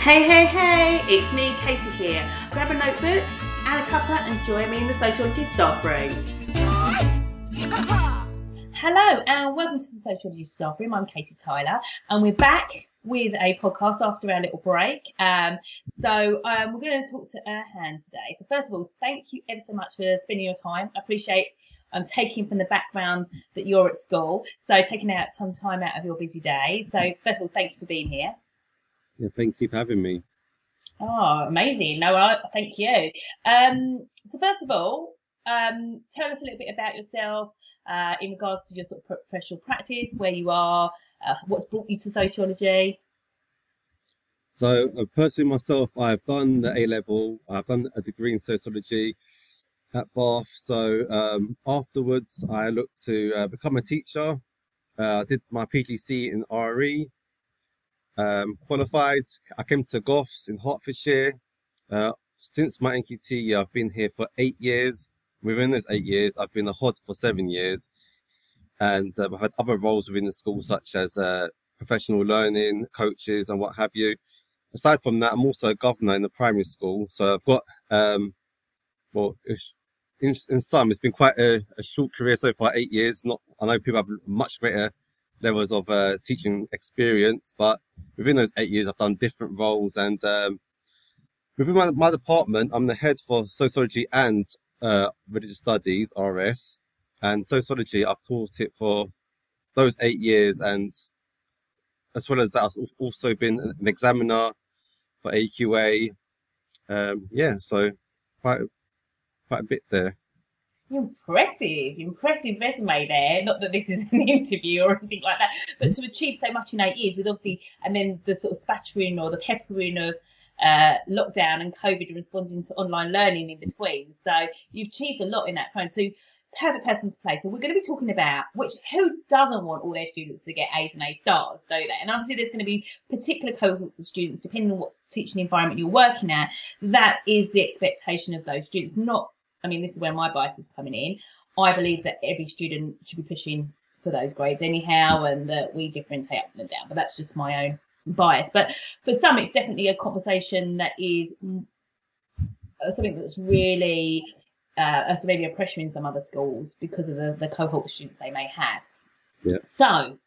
Hey, hey, hey, it's me, Katie here. Grab a notebook and a cuppa and join me in the Sociology staff room. Hello and welcome to the Sociology staff room. I'm Katie Tyler and we're back with a podcast after our little break. Um, so um, we're going to talk to Erhan today. So first of all, thank you ever so much for spending your time. I appreciate um, taking from the background that you're at school. So taking out some time out of your busy day. So first of all, thank you for being here. Yeah, thank you for having me. Oh, amazing. No, I, thank you. Um, so first of all, um, tell us a little bit about yourself uh, in regards to your sort of professional practice, where you are, uh, what's brought you to sociology. So, uh, personally, myself, I've done the A level. I've done a degree in sociology at Bath. So um, afterwards, I looked to uh, become a teacher. Uh, I did my PGCE in RE um, qualified. I came to Goffs in Hertfordshire. Uh, since my NQT I've been here for eight years. Within those eight years, I've been a HOD for seven years. And um, I've had other roles within the school, such as uh, professional learning, coaches, and what have you. Aside from that, I'm also a governor in the primary school. So I've got, um, well, in, in some, it's been quite a, a, short career so far, eight years. Not, I know people have much greater levels of uh, teaching experience, but within those eight years, I've done different roles. And um, within my, my, department, I'm the head for sociology and uh, religious studies, RS. And sociology, I've taught it for those eight years. And as well as that, I've also been an examiner for AQA. Um, yeah, so quite quite a bit there. Impressive, impressive resume there. Not that this is an interview or anything like that, but to achieve so much in eight years with obviously, and then the sort of spattering or the peppering of uh, lockdown and COVID and responding to online learning in between. So you've achieved a lot in that time. So perfect person to play. So we're going to be talking about which who doesn't want all their students to get A's and A stars, don't they? And obviously, there's going to be particular cohorts of students depending on what teaching environment you're working at. That is the expectation of those students, not I mean, this is where my bias is coming in. I believe that every student should be pushing for those grades anyhow, and that we differentiate up and down. But that's just my own bias. But for some, it's definitely a conversation that is uh, something that's really uh, maybe a pressure in some other schools because of the, the cohort of students they may have. Yeah. So,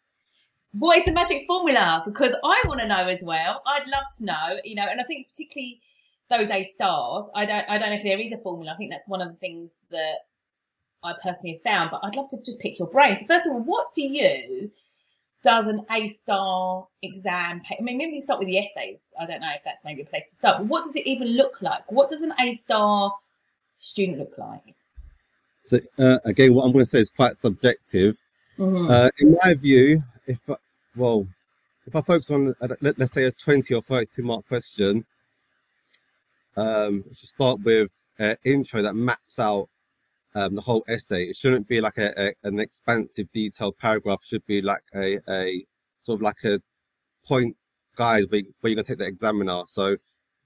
what is the magic formula? Because I want to know as well. I'd love to know, you know, and I think particularly those A stars, I don't, I don't know if there is a formula. I think that's one of the things that I personally have found, but I'd love to just pick your brain. So first of all, what for you does an A star exam? pay? I mean, maybe you start with the essays. I don't know if that's maybe a place to start, but what does it even look like? What does an A star student look like? So uh, again, what I'm going to say is quite subjective. Mm-hmm. Uh, in my view, if well, if I focus on uh, let, us say a 20 or 30 mark question, um, start with an intro that maps out um, the whole essay. It shouldn't be like a, a, an expansive, detailed paragraph. It should be like a, a sort of like a point guide where, where you're going to take the examiner. So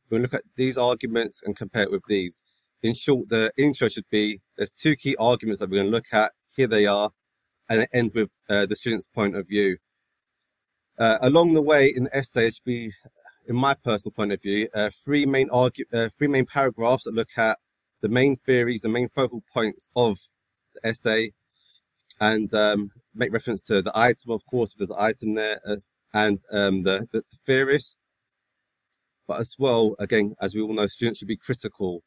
we'll look at these arguments and compare it with these. In short, the intro should be there's two key arguments that we're going to look at. Here they are, and end with uh, the student's point of view. Uh, along the way in the essay, it should be in my personal point of view, uh, three main uh, three main paragraphs that look at the main theories, the main focal points of the essay, and um, make reference to the item, of course, if there's an item there, uh, and um, the, the, the theorist. But as well, again, as we all know, students should be critical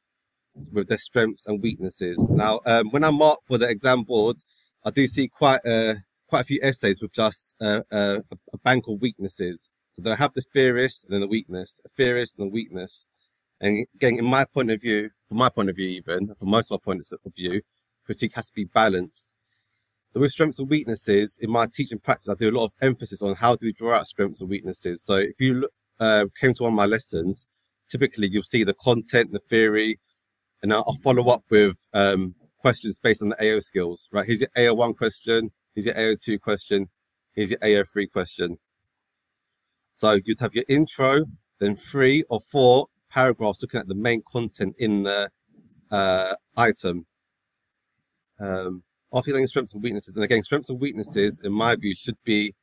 with their strengths and weaknesses. Now, um, when I mark for the exam board, I do see quite a quite a few essays with just uh, uh, a bank of weaknesses. So I have the theorist and then the weakness, a theorist and the weakness. And again, in my point of view, from my point of view, even from most of our points of view, critique has to be balanced. So with strengths and weaknesses, in my teaching practice, I do a lot of emphasis on how do we draw out strengths and weaknesses. So if you look, uh, came to one of my lessons, typically you'll see the content, the theory, and I'll follow up with um, questions based on the AO skills, right? Here's your AO1 question, here's your AO2 question, here's your AO3 question. So you'd have your intro, then three or four paragraphs looking at the main content in the uh, item. Um, after getting strengths and weaknesses, and again, strengths and weaknesses, in my view, should be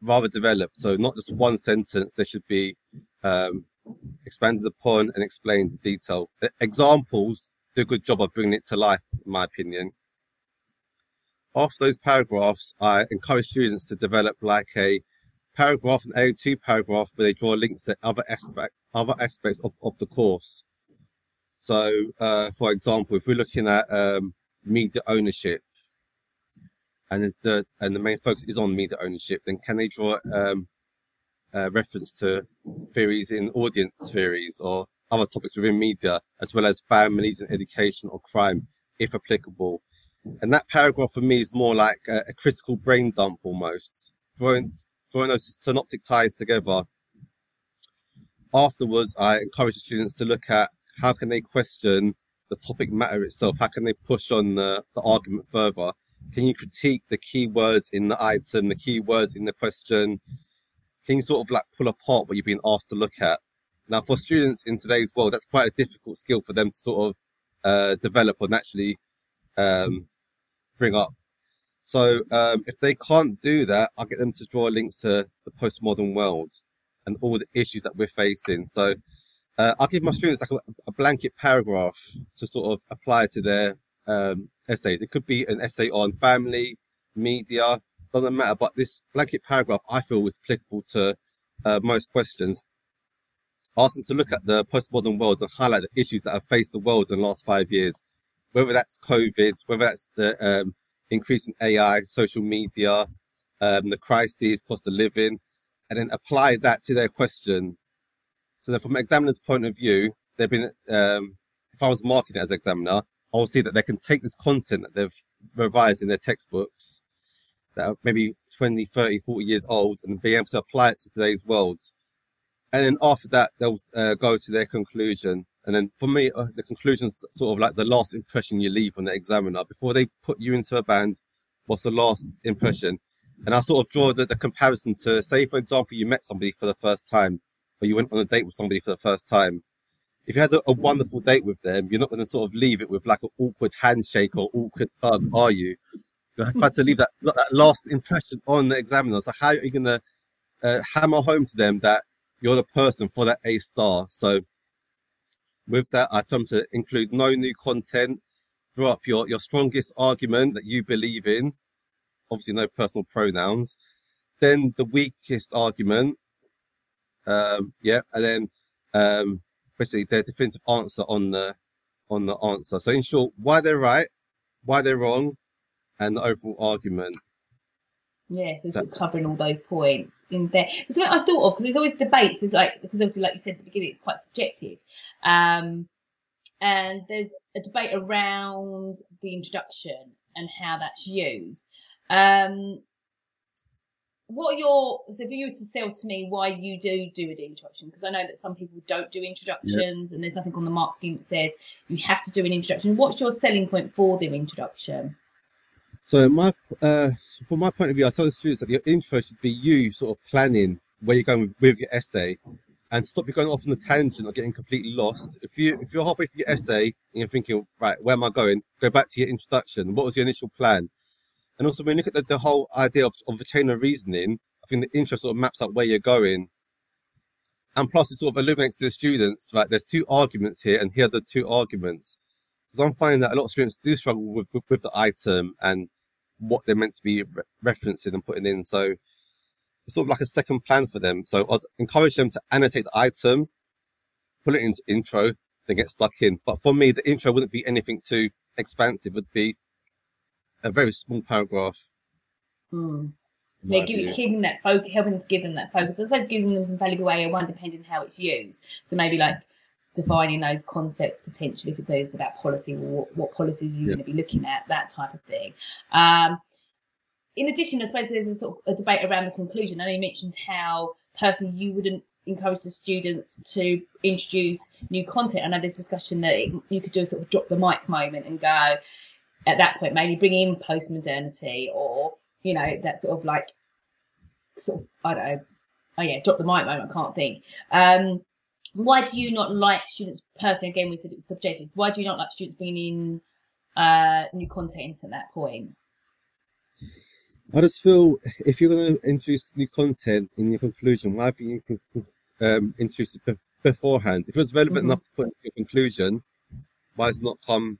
rather developed. So not just one sentence. There should be um, expanded upon, and explained in detail. The examples do a good job of bringing it to life, in my opinion. After those paragraphs, I encourage students to develop like a paragraph, and A2 paragraph, where they draw links to other aspect, other aspects of, of the course. So, uh, for example, if we're looking at um, media ownership, and is the and the main focus is on media ownership, then can they draw um, reference to theories in audience theories or other topics within media, as well as families and education or crime, if applicable? And that paragraph for me is more like a, a critical brain dump almost, drawing synoptic ties together. Afterwards, I encourage the students to look at how can they question the topic matter itself, how can they push on the, the argument further, can you critique the key words in the item, the key words in the question? Can you sort of like pull apart what you're being asked to look at? Now, for students in today's world, that's quite a difficult skill for them to sort of uh, develop or naturally um, bring up. So, um, if they can't do that, I'll get them to draw links to the postmodern world and all the issues that we're facing. So, uh, I'll give my students like a, a, blanket paragraph to sort of apply to their um, essays. It could be an essay on family, media, doesn't matter. But this blanket paragraph, I feel, was applicable to uh, most questions. Ask them to look at the postmodern world and highlight the issues that have faced the world in the last five years, whether that's COVID, whether that's the um, increase in AI, social media, um, the crises, cost of living, and then apply that to their question. So then from an examiner's point of view, they've been, um, if I was marking it as examiner, I'll see that they can take this content that they've revised in their textbooks that are maybe 20, 30, 40 years old and be able to apply it to today's world. And then after that, they'll uh, go to their conclusion. And then for me, uh, the conclusion's sort of like the last impression you leave on the examiner. Before they put you into a band, what's the last impression? And I sort of draw the, the comparison to, say, for example, you met somebody for the first time, or you went on a date with somebody for the first time if you had a, a, wonderful date with them, you're not going to sort of leave it with like an awkward handshake or awkward hug, are you? You have to leave that that last impression on the examiner. So how are you going to uh, hammer home to them that you're the person for that A star? So with that, I attempt to include no new content. Draw up your your strongest argument that you believe in. Obviously, no personal pronouns. Then the weakest argument. Um, yeah, and then um, basically their definitive answer on the on the answer. So in short, why they're right, why they're wrong, and the overall argument. Yeah, so sort of covering all those points in there. Because what I thought of, because there's always debates, is like because obviously, like you said at the beginning, it's quite subjective. Um, and there's a debate around the introduction and how that's used. Um, what are your so if you were to sell to me why you do do an introduction because i know that some people don't do introductions yep. and there's nothing on the mark scheme that says you have to do an introduction what's your selling point for the introduction so my uh from my point of view i tell the students that your intro should be you sort of planning where you're going with, with your essay and stop you going off on the tangent or getting completely lost if you if you're halfway through your essay and you're thinking right where am i going go back to your introduction what was your initial plan and also, when you look at the, the whole idea of, of the chain of reasoning, I think the intro sort of maps out where you're going. And plus, it sort of illuminates to the students that there's two arguments here, and here are the two arguments. Because I'm finding that a lot of students do struggle with, with, with the item and what they're meant to be re- referencing and putting in. So it's sort of like a second plan for them. So I'd encourage them to annotate the item, put it into intro, then get stuck in. But for me, the intro wouldn't be anything too expansive. It would be a very small paragraph. Mm. Yeah, giving that focus, helping to give them that focus. I suppose giving them some valuable AO1 depending on how it's used. So maybe like defining those concepts potentially if it's about policy or what, what policies you're yeah. going to be looking at, that type of thing. Um, in addition, I suppose there's a sort of a debate around the conclusion. I know you mentioned how personally you wouldn't encourage the students to introduce new content. I know there's discussion that it, you could do a sort of drop the mic moment and go, at that point maybe bring in post modernity or you know that sort of like sort of I don't know oh yeah drop the mic moment I can't think um why do you not like students personally again we said it's subjective why do you not like students bringing in uh new content at that point I just feel if you're going to introduce new content in your conclusion, why haven't you um, introduced it beforehand. If it was relevant Mhm. enough to put into your conclusion, why has it not come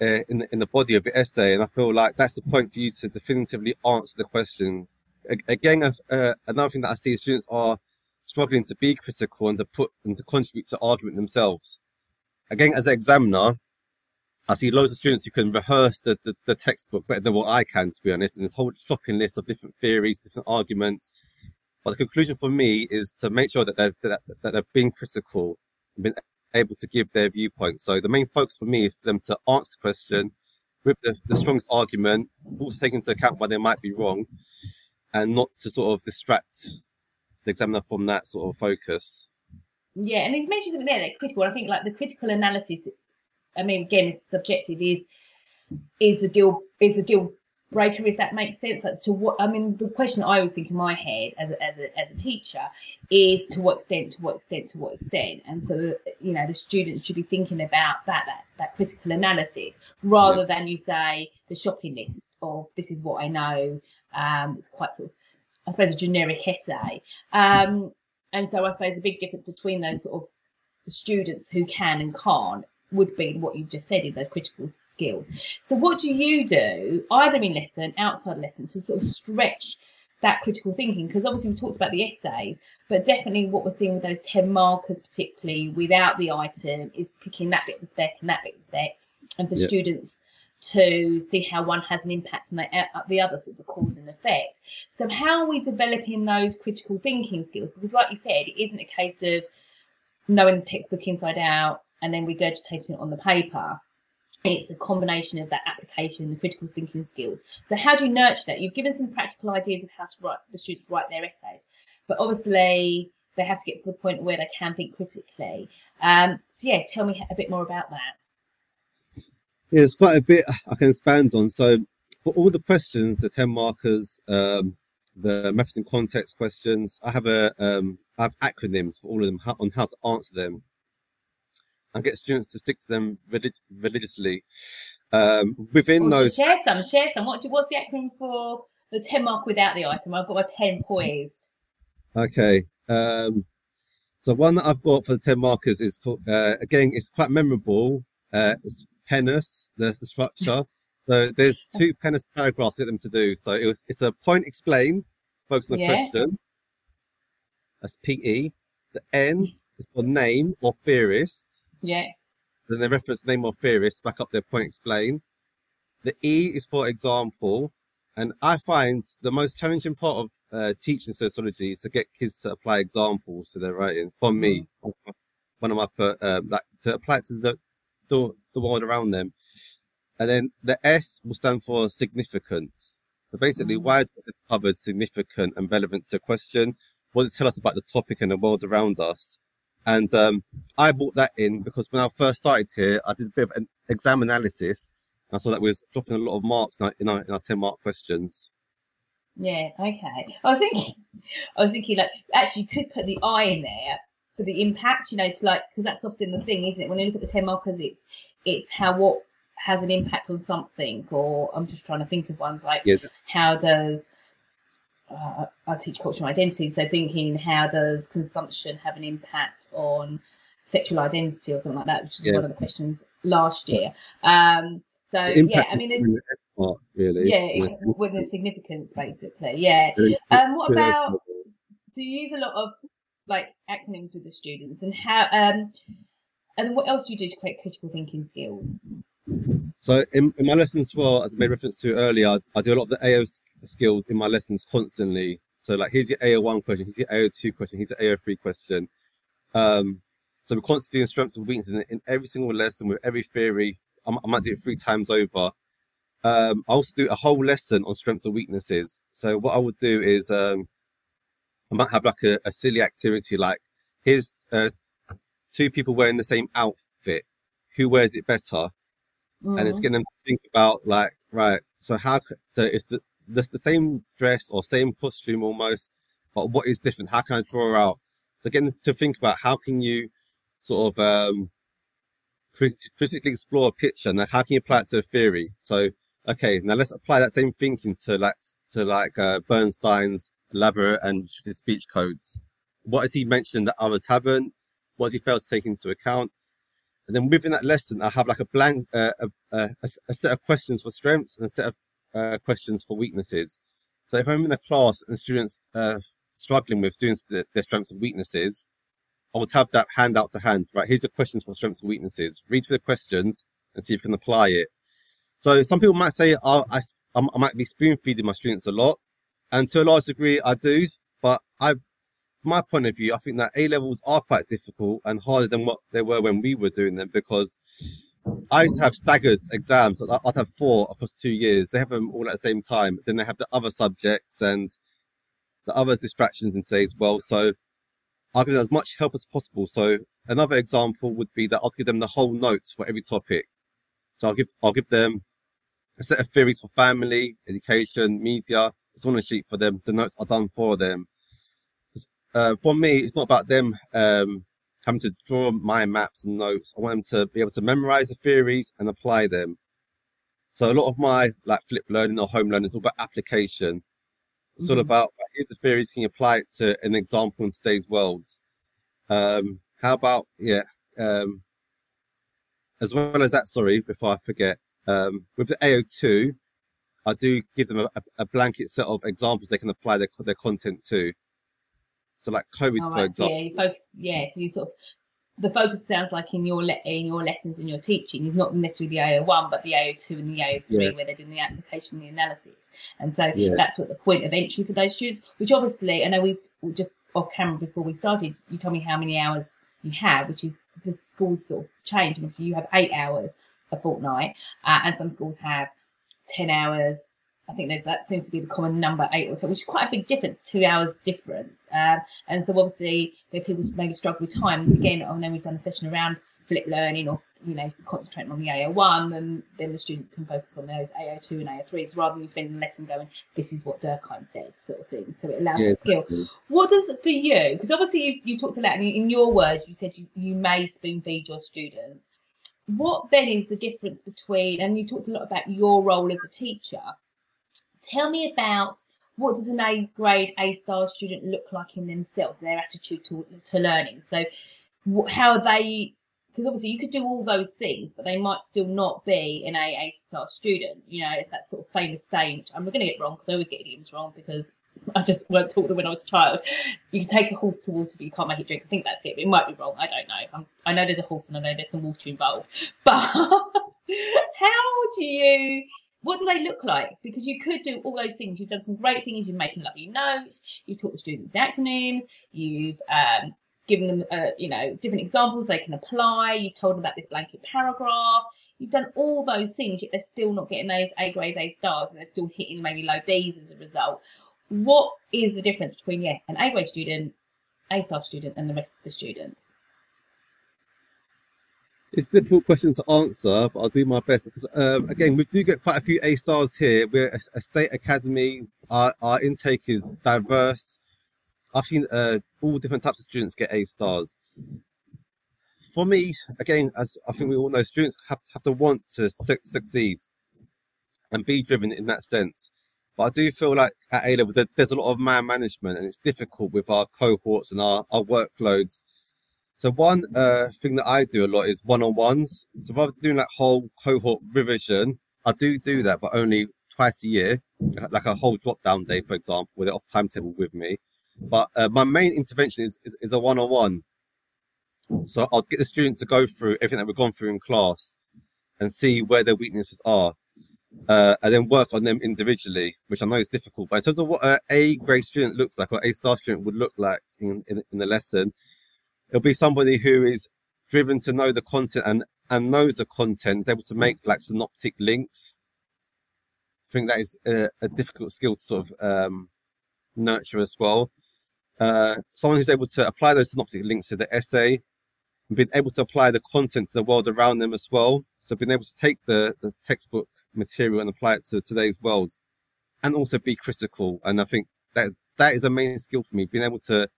uh, in the, in the body of the essay? And I feel like that's the point for you to definitively answer the question. A- Again, uh, uh, another thing that I see is students are struggling to be critical and to put and to contribute to argument themselves. Again, as an examiner, I see loads of students who can rehearse the, the, the textbook better than what I can, to be honest, and this whole shopping list of different theories, different arguments. But the conclusion for me is to make sure that they're, that, that they've been critical, and been able to give their viewpoint. So the main focus for me is for them to answer the question with the, the strongest argument, also taking into account why they might be wrong, and not to sort of distract the examiner from that sort of focus. Yeah, and he's mentioned something there that critical. I think like the critical analysis. I mean, again, it's subjective. Is is the deal is the deal breaker if that makes sense? Like to what? I mean, the question I was thinking in my head as a, as a, as a teacher is to what extent, to what extent, to what extent, and so you know the students should be thinking about that that that critical analysis rather than you say the shopping list of this is what I know. Um, it's quite sort of, I suppose, a generic essay. Um, and so I suppose the big difference between those sort of students who can and can't would be what you've just said is those critical skills. So what do you do either in lesson, outside lesson, to sort of stretch that critical thinking? Because obviously we talked about the essays, but definitely what we're seeing with those 10 markers, particularly without the item, is picking that bit of the spec and that bit of the spec, and for Yeah. students to see how one has an impact on the, uh, the other, sort of the cause and effect. So how are we developing those critical thinking skills? Because like you said, it isn't a case of knowing the textbook inside out and then regurgitating it on the paper. It's a combination of that application, the critical thinking skills. So how do you nurture that? You've given some practical ideas of how to write the students write their essays, but obviously they have to get to the point where they can think critically. Um, so yeah, tell me a bit more about that. Yeah, there's quite a bit I can expand on. So for all the questions, the 10 markers, um, the methods and context questions, I have a um, I have acronyms for all of them on how to answer them. and get students to stick to them relig- religiously. Um, within so those, share some, share some. What, what's the acronym for the 10 mark without the item? I've got my pen poised. okay. Um, so one that I've got for the 10 markers is called, uh, again, it's quite memorable. Uh, it's PENUS, the, the structure. So there's two penis paragraphs get them to do. So it was, it's a point explain, focus on the Yeah. question. That's PE. The N is for name or theorist. Yeah. Then they reference name or theorist, back up their point explain. The E is for example. And I find the most challenging part of uh, teaching sociology is to get kids to apply examples to their writing. For me, one of my uh, like to apply it to the, the the world around them. And then the S will stand for significance. So basically, Mm. why is what they've covered significant and relevant to a question? What does it tell us about the topic and the world around us? And um, I brought that in because when I first started here, I did a bit of an exam analysis. And I saw that we was dropping a lot of marks in our, in our, in our 10 mark questions. Yeah, okay. I was thinking, I was thinking, like, actually, you could put the I in there for the impact, you know, to like, because that's often the thing, isn't it? When you look at the 10 markers, it's, it's how what has an impact on something, or I'm just trying to think of ones like, how does, uh, I teach cultural identity, so thinking, how does consumption have an impact on sexual identity or something like that, which is Yeah. one of the questions last year. Um, so, yeah, I mean, is there's, in the S part, really. yeah, it, with the significance, basically. Yeah. Um, what about do you use a lot of like acronyms with the students and how um and what else do you do to create critical thinking skills? So in, in my lessons as well, as I made reference to earlier, I, I do a lot of the AO skills in my lessons constantly. So like, here's your AO1 question, here's your AO2 question, here's your AO3 question. Um, so we're constantly doing strengths and weaknesses in, in every single lesson with every theory. I might do it three times over. Um, I also do a whole lesson on strengths and weaknesses. So what I would do is um, I might have like a, a silly activity like, here's uh, two people wearing the same outfit. Who wears it better? and it's Mm. getting them to think about like right so how so it's the the, the same dress or same costume almost but what is different how can i draw out so getting to think about how can you sort of um crit- critically explore a picture and like, how can you apply it to a theory so okay now let's apply that same thinking to like to like uh, bernstein's elaborate and speech codes what has he mentioned that others haven't what does he failed to take into account? And then within that lesson, I have like a blank, uh, a, a, a, set of questions for strengths and a set of uh, questions for weaknesses. So if I'm in a class and students uh, struggling with students their strengths and weaknesses, I would have that handout to hand. Right, here's the questions for strengths and weaknesses. Read through the questions and see if you can apply it. So some people might say, oh, I, I might be spoon feeding my students a lot, and to a large degree, I do. But I, my point of view, I think that A levels are quite difficult and harder than what they were when we were doing them because I used to have staggered exams. I'd have four across two years. They have them all at the same time. Then they have the other subjects and the other distractions in today's world. So I'll give them as much help as possible. So another example would be that I'll give them the whole notes for every topic. So I'll give I'll give them a set of theories for family, education, media. It's on a sheet for them. The notes are done for them. Uh, for me, it's not about them um, having to draw my maps and notes. I want them to be able to memorize the theories and apply them. So a lot of my like flip learning or home learning is all about application. It's mm-hmm. all about here's the theories, can you apply it to an example in today's world? Um, how about yeah, um, as well as that, sorry, before I forget, um, with the AO2, I do give them a, a, blanket set of examples they can apply their, their content to. So like COVID, oh, for example. Yeah, you focus, yeah, so you sort of the focus sounds like in your le- in your lessons and your teaching is not necessarily the AO1 but the AO2 and the AO3 yeah. where they're doing the application and the analysis and so yeah. that's what the point of entry for those students which obviously I know we just off camera before we started you told me how many hours you have which is the schools sort of change and so you have eight hours a fortnight uh, and some schools have 10 hours I think there's that seems to be the common number, eight or ten, which is quite a big difference, two hours difference. Um, and so obviously where people maybe struggle with time, again, I know we've done a session around flip learning or you know concentrating on the AO1, and then the student can focus on those AO2 and AO3s rather than spending the lesson going, this is what Durkheim said, sort of thing. So it allows yeah, that skill. Exactly. What does for you? Because obviously you, you talked a lot, and in your words, you said you, you may spoon feed your students. What then is the difference between? And you talked a lot about your role as a teacher Tell me about what does an A grade A star student look like in themselves, their attitude to, to learning. So how are they because obviously you could do all those things, but they might still not be an A A star student. You know, it's that sort of famous saying, which I'm going to get wrong because I always get idioms wrong because I just weren't taught them when I was a child. You can take a horse to water, but you can't make it drink. I think that's it. It might be wrong. I don't know. I'm, i know there's a horse and I know there's some water involved. But how do you what do they look like? Because you could do all those things. You've done some great things. You've made some lovely notes. You've taught the students acronyms. You've um, given them, uh, you know, different examples they can apply. You've told them about this blanket paragraph. You've done all those things, yet they're still not getting those A grades, A stars, and they're still hitting maybe low Bs as a result. What is the difference between yeah, an A grade student, A star student, and the rest of the students? It's a difficult question to answer, but I'll do my best because um, again, we do get quite a few A stars here. We're a, a state academy. Our, our intake is diverse. I've seen uh, all different types of students get A stars. For me, again, as I think we all know, students have to, have to want to su- succeed and be driven in that sense. But I do feel like at A level, there's a lot of man management, and it's difficult with our cohorts and our, our workloads so one uh, thing that I do a lot is one-on-ones. So rather than doing like whole cohort revision, I do do that, but only twice a year, like a whole drop-down day, for example, with it off timetable with me. But uh, my main intervention is, is, is a one-on-one. So I'll get the student to go through everything that we've gone through in class and see where their weaknesses are. Uh, and then work on them individually, which I know is difficult. But in terms of what a A grade student looks like or A star student would look like in, in, in the lesson, it'll be somebody who is driven to know the content and and knows the content, is able to make like synoptic links. I think that is a, a difficult skill to sort of um, nurture as well. Uh, someone who's able to apply those synoptic links to the essay and being able to apply the content to the world around them as well. So being able to take the, the textbook material and apply it to today's world and also be critical. And I think that that is a main skill for me, being able to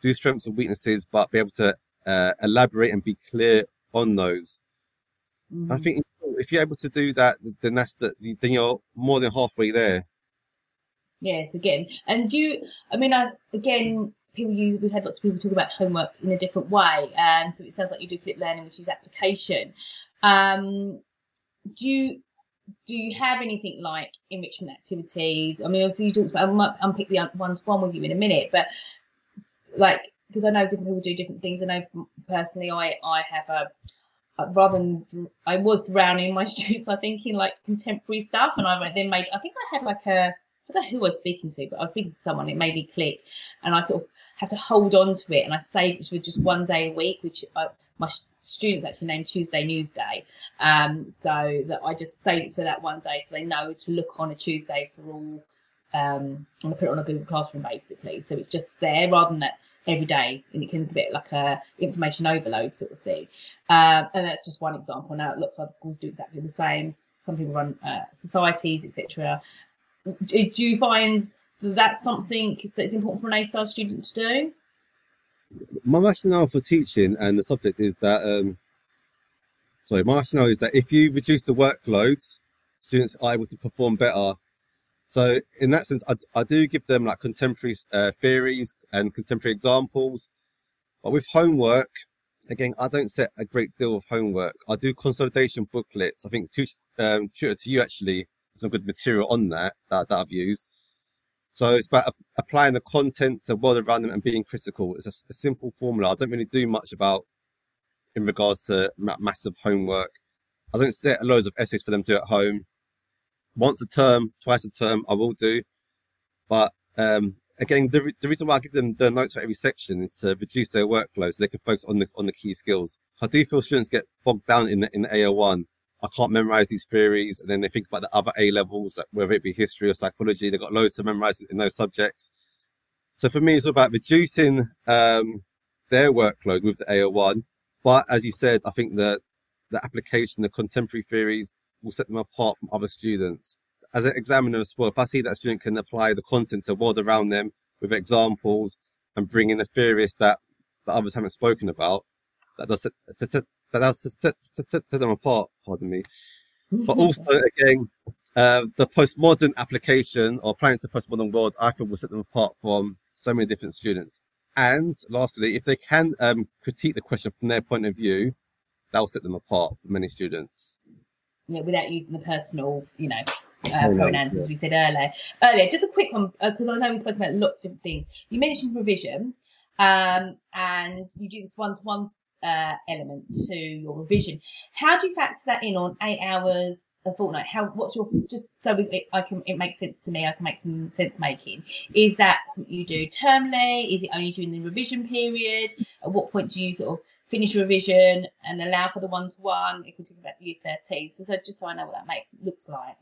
do strengths and weaknesses, but be able to uh, elaborate and be clear on those. Mm-hmm. I think if you're able to do that, then that's the, then you're more than halfway there. Yes, again, and you. I mean, I, again, people use we've had lots of people talk about homework in a different way um so it sounds like you do flip learning which is application um do you do you have anything like enrichment activities i mean obviously you talked about i might unpick the one-to-one with you in a minute but like because i know different people do different things i know personally i i have a rather than I was drowning my students, I think in like contemporary stuff, and I then made. I think I had like a I don't know who I was speaking to, but I was speaking to someone. It made me click, and I sort of have to hold on to it. And I save it for just one day a week, which I, my students actually named Tuesday News Day, um, so that I just save it for that one day, so they know to look on a Tuesday for all. Um, and I put it on a Google Classroom basically, so it's just there rather than that every day, and it can be a bit like a information overload sort of thing. Um, and that's just one example. Now, lots of other schools do exactly the same. Some people run uh, societies, etc do, you find that's something that's important for an A star student to do? My rationale for teaching and the subject is that, um, sorry, my rationale is that if you reduce the workload, students are able to perform better. So in that sense, I, I do give them like contemporary uh, theories and contemporary examples. But with homework, again, I don't set a great deal of homework. I do consolidation booklets. I think to, um, to you actually, some good material on that that, that I've used. So it's about applying the content to the world around them and being critical. It's a, simple formula. I don't really do much about in regards to massive homework. I don't set loads of essays for them to do at home. Once a term, twice a term, I will do. But um, again, the, the reason why I give them the notes for every section is to reduce their workload so they can focus on the on the key skills. I do feel students get bogged down in the, in the AO1 I can't memorize these theories. And then they think about the other A levels, whether it be history or psychology, they've got loads to memorize in those subjects. So for me, it's all about reducing um, their workload with the AO1. But as you said, I think that the application, the contemporary theories will set them apart from other students. As an examiner as well, if I see that student can apply the content to the world around them with examples and bring in the theories that, that others haven't spoken about, that does set, set, that has to set, to set them apart, pardon me. But also, again, uh, the postmodern application or applying to postmodern world, I think will set them apart from so many different students. And lastly, if they can um, critique the question from their point of view, that will set them apart from many students. Yeah, without using the personal, you know, uh, pronouns, yeah. as we said earlier. Earlier, just a quick one because uh, I know we spoke about lots of different things. You mentioned revision, um, and you do this one-to-one uh, element to your revision. How do you factor that in on eight hours a fortnight? How what's your just so we, I can it makes sense to me. I can make some sense making. Is that something you do termly? Is it only during the revision period? At what point do you sort of finish revision and allow for the one to one? If we talk about the year thirteen, so, so just so I know what that make looks like.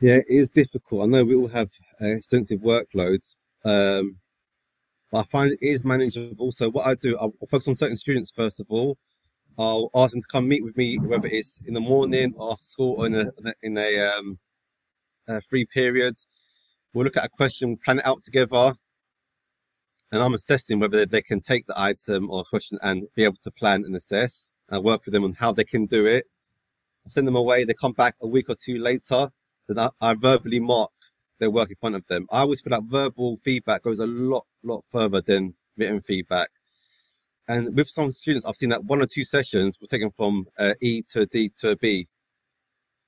Yeah, it is difficult. I know we all have uh, extensive workloads. Um, but I find it is manageable. So what I do, I'll focus on certain students first of all. I'll ask them to come meet with me, whether it's in the morning after school or in a in a, um, a free period. We'll look at a question, plan it out together, and I'm assessing whether they can take the item or question and be able to plan and assess. I work with them on how they can do it. I send them away. They come back a week or two later. Then I, I verbally mark their work in front of them. I always feel like verbal feedback goes a lot, lot further than written feedback. And with some students, I've seen that one or two sessions were taken from uh, E to D to B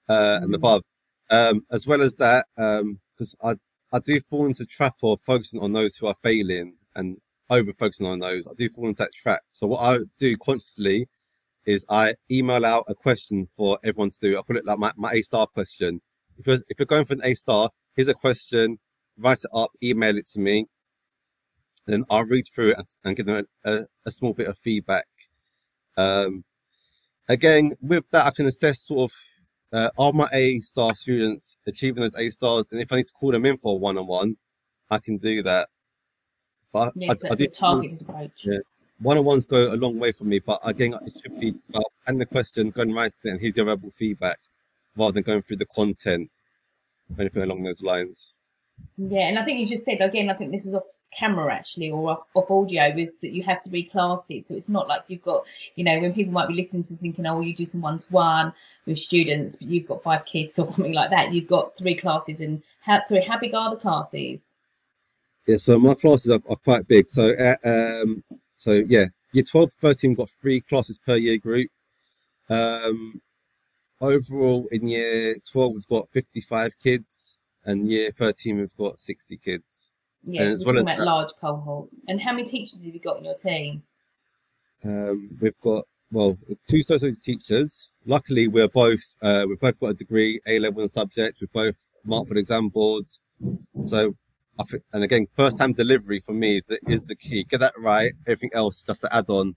uh, mm. and above. Um, as well as that, because um, I, I do fall into trap of focusing on those who are failing and over focusing on those. I do fall into that trap. So what I do consciously is I email out a question for everyone to do. I call it like my, my A star question. If you're, if you're going for an A star, here's a question, write it up, email it to me. Then I'll read through it and, give them a, a, a, small bit of feedback. Um, again, with that, I can assess sort of uh, are my A star students achieving those A stars, and if I need to call them in for one on one, I can do that. But yes, I, that's I targeted approach. Yeah, one on ones go a long way for me, but again, it should be about and the question, going right to and here's your verbal feedback, rather than going through the content anything along those lines. Yeah, and I think you just said again. I think this was off camera actually, or off, off audio. Was that you have three classes, so it's not like you've got, you know, when people might be listening to thinking, oh, well, you do some one to one with students, but you've got five kids or something like that. You've got three classes, and how sorry, how big are the classes? Yeah, so my classes are, are quite big. So, uh, um, so yeah, year 12, 13 got three classes per year group. Um, overall, in year 12, we've got 55 kids, and year 13, we've got 60 kids. Yeah, so we're talking about that, large cohorts. And how many teachers have you got in your team? Um, we've got well two sociology teachers. Luckily, we're both uh, we've both got a degree, A level in subjects. We've both marked for the exam boards. So, I think, and again, first time delivery for me is the, is the key. Get that right. Everything else just to add on.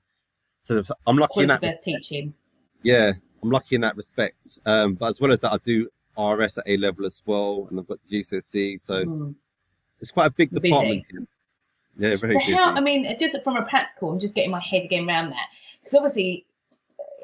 So I'm lucky in that. Best teaching. Yeah, I'm lucky in that respect. Um, but as well as that, I do RS at A level as well, and I've got the GCSE. So mm. it's quite a big department. Yeah, very so busy. How, I mean, just from a practical, I'm just getting my head again around that because obviously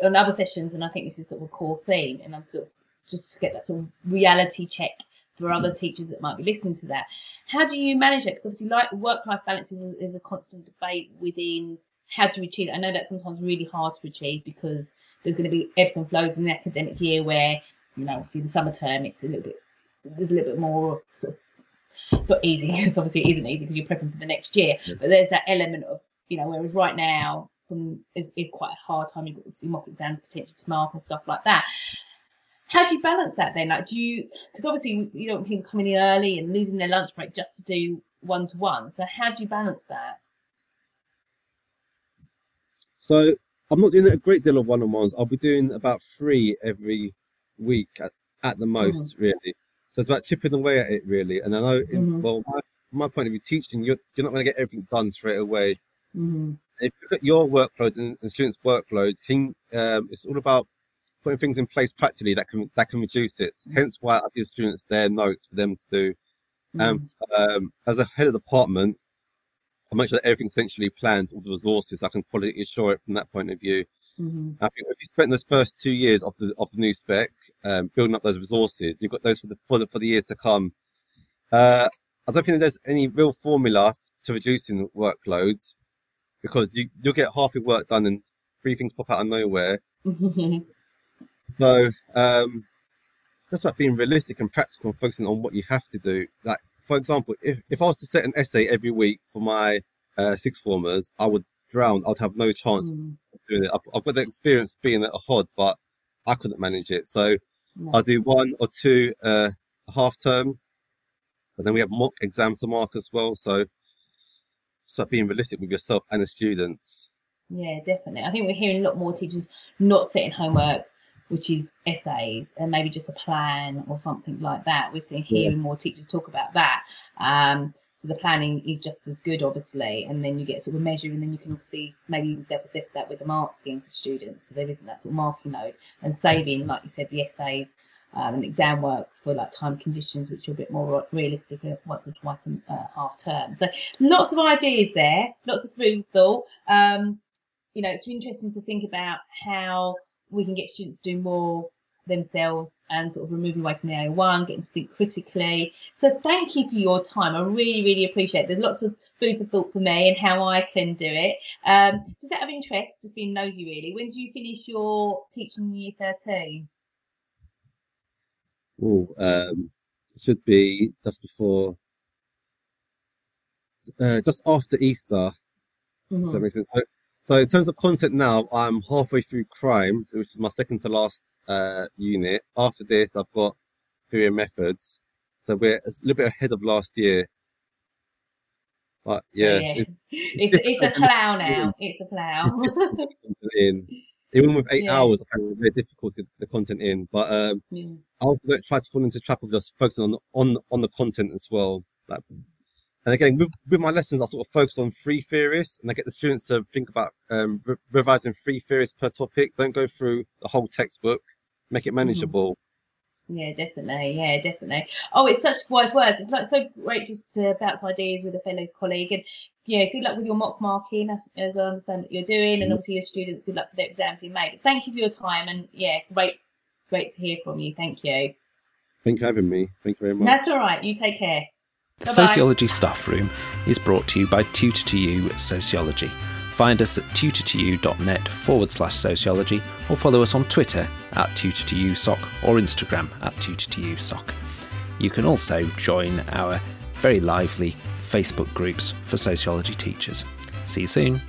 on other sessions, and I think this is sort of a core theme, and I'm sort of just to get that sort of reality check for other teachers that might be listening to that. How do you manage it? Because obviously, like work-life balance is, is a constant debate within how do you achieve it? I know that's sometimes really hard to achieve because there's going to be ebbs and flows in the academic year where, you know, obviously the summer term, it's a little bit, there's a little bit more of sort of, it's not easy because obviously it isn't easy because you're prepping for the next year, yeah. but there's that element of, you know, whereas right now from is, is quite a hard time. You've got obviously mock exams potentially to mark and stuff like that. How do you balance that then? Like, do you because obviously you don't want people coming in early and losing their lunch break just to do one to one. So how do you balance that? So I'm not doing a great deal of one on ones. I'll be doing about three every week at, at the most, mm-hmm. really. So it's about chipping away at it, really. And I know, in, mm-hmm. well, my, my, point of view, teaching you're you're not going to get everything done straight away. Mm-hmm if you look at your workload and, and students' workload, can, um, it's all about putting things in place practically that can that can reduce it. Mm-hmm. Hence why I give students their notes for them to do. And mm-hmm. um, as a head of department, I make sure that everything's essentially planned, all the resources. I can quality assure it from that point of view. Mm-hmm. I think if you spent those first two years of the of the new spec um, building up those resources, you've got those for the for the, for the years to come. Uh, I don't think there's any real formula to reducing workloads because you you'll get half your work done and three things pop out of nowhere. so um, that's about being realistic and practical and focusing on what you have to do. Like for example, if, if I was to set an essay every week for my uh, sixth formers, I would drown. I'd have no chance mm. Doing it. I've, I've, got the experience of being at a HOD, but I couldn't manage it. So yeah. I'll do one or two uh, half term, but then we have mock exams to mark as well. So start being realistic with yourself and the students. Yeah, definitely. I think we're hearing a lot more teachers not setting homework, which is essays and maybe just a plan or something like that. We're seeing hearing yeah. more teachers talk about that. Um, so the planning is just as good, obviously, and then you get sort of measure, and then you can obviously maybe even self-assess that with the mark scheme for students. So there isn't that sort of marking load and saving, like you said, the essays um, and exam work for like time conditions, which are a bit more realistic once or twice a uh, half term. So lots of ideas there, lots of food thought. Um, you know, it's interesting to think about how we can get students to do more themselves and sort of removing away from the A1, getting to think critically. So thank you for your time. I really, really appreciate it. There's lots of food for thought for me and how I can do it. Um, just out of interest, just being nosy really, when do you finish your teaching year 13? Oh, um, it should be just before, uh, just after Easter. Mm-hmm. that makes sense. So, so, in terms of content now, I'm halfway through crime, which is my second to last uh, unit. After this, I've got theory and methods. So we're a little bit ahead of last year. But yeah, so, yeah. It's, it's, it's, it's, a plow now. It's a plow. in even with eight yeah. hours, I find it very difficult to get the content in. But um, yeah. I also don't try to fall into the trap of just focusing on on on the content as well. Like, and again, with, with my lessons, I sort of focus on three theories, and I get the students to think about um, re- revising three theories per topic. Don't go through the whole textbook. Make it mm-hmm. manageable. Mm-hmm. Yeah, definitely. Yeah, definitely. Oh, it's such wise words. It's like so great just to bounce ideas with a fellow colleague. And yeah, good luck with your mock marking, as I understand that you're doing, and mm-hmm. obviously your students. Good luck for the exams you made. Thank you for your time, and yeah, great, great to hear from you. Thank you. Thank you for having me. Thank you very much. That's all right. You take care. The Bye-bye. Sociology Staff Room is brought to you by Tutor2U Sociology. Find us at tutor2u.net forward slash sociology or follow us on Twitter at tutor2usoc or Instagram at tutor2usoc. You can also join our very lively Facebook groups for sociology teachers. See you soon.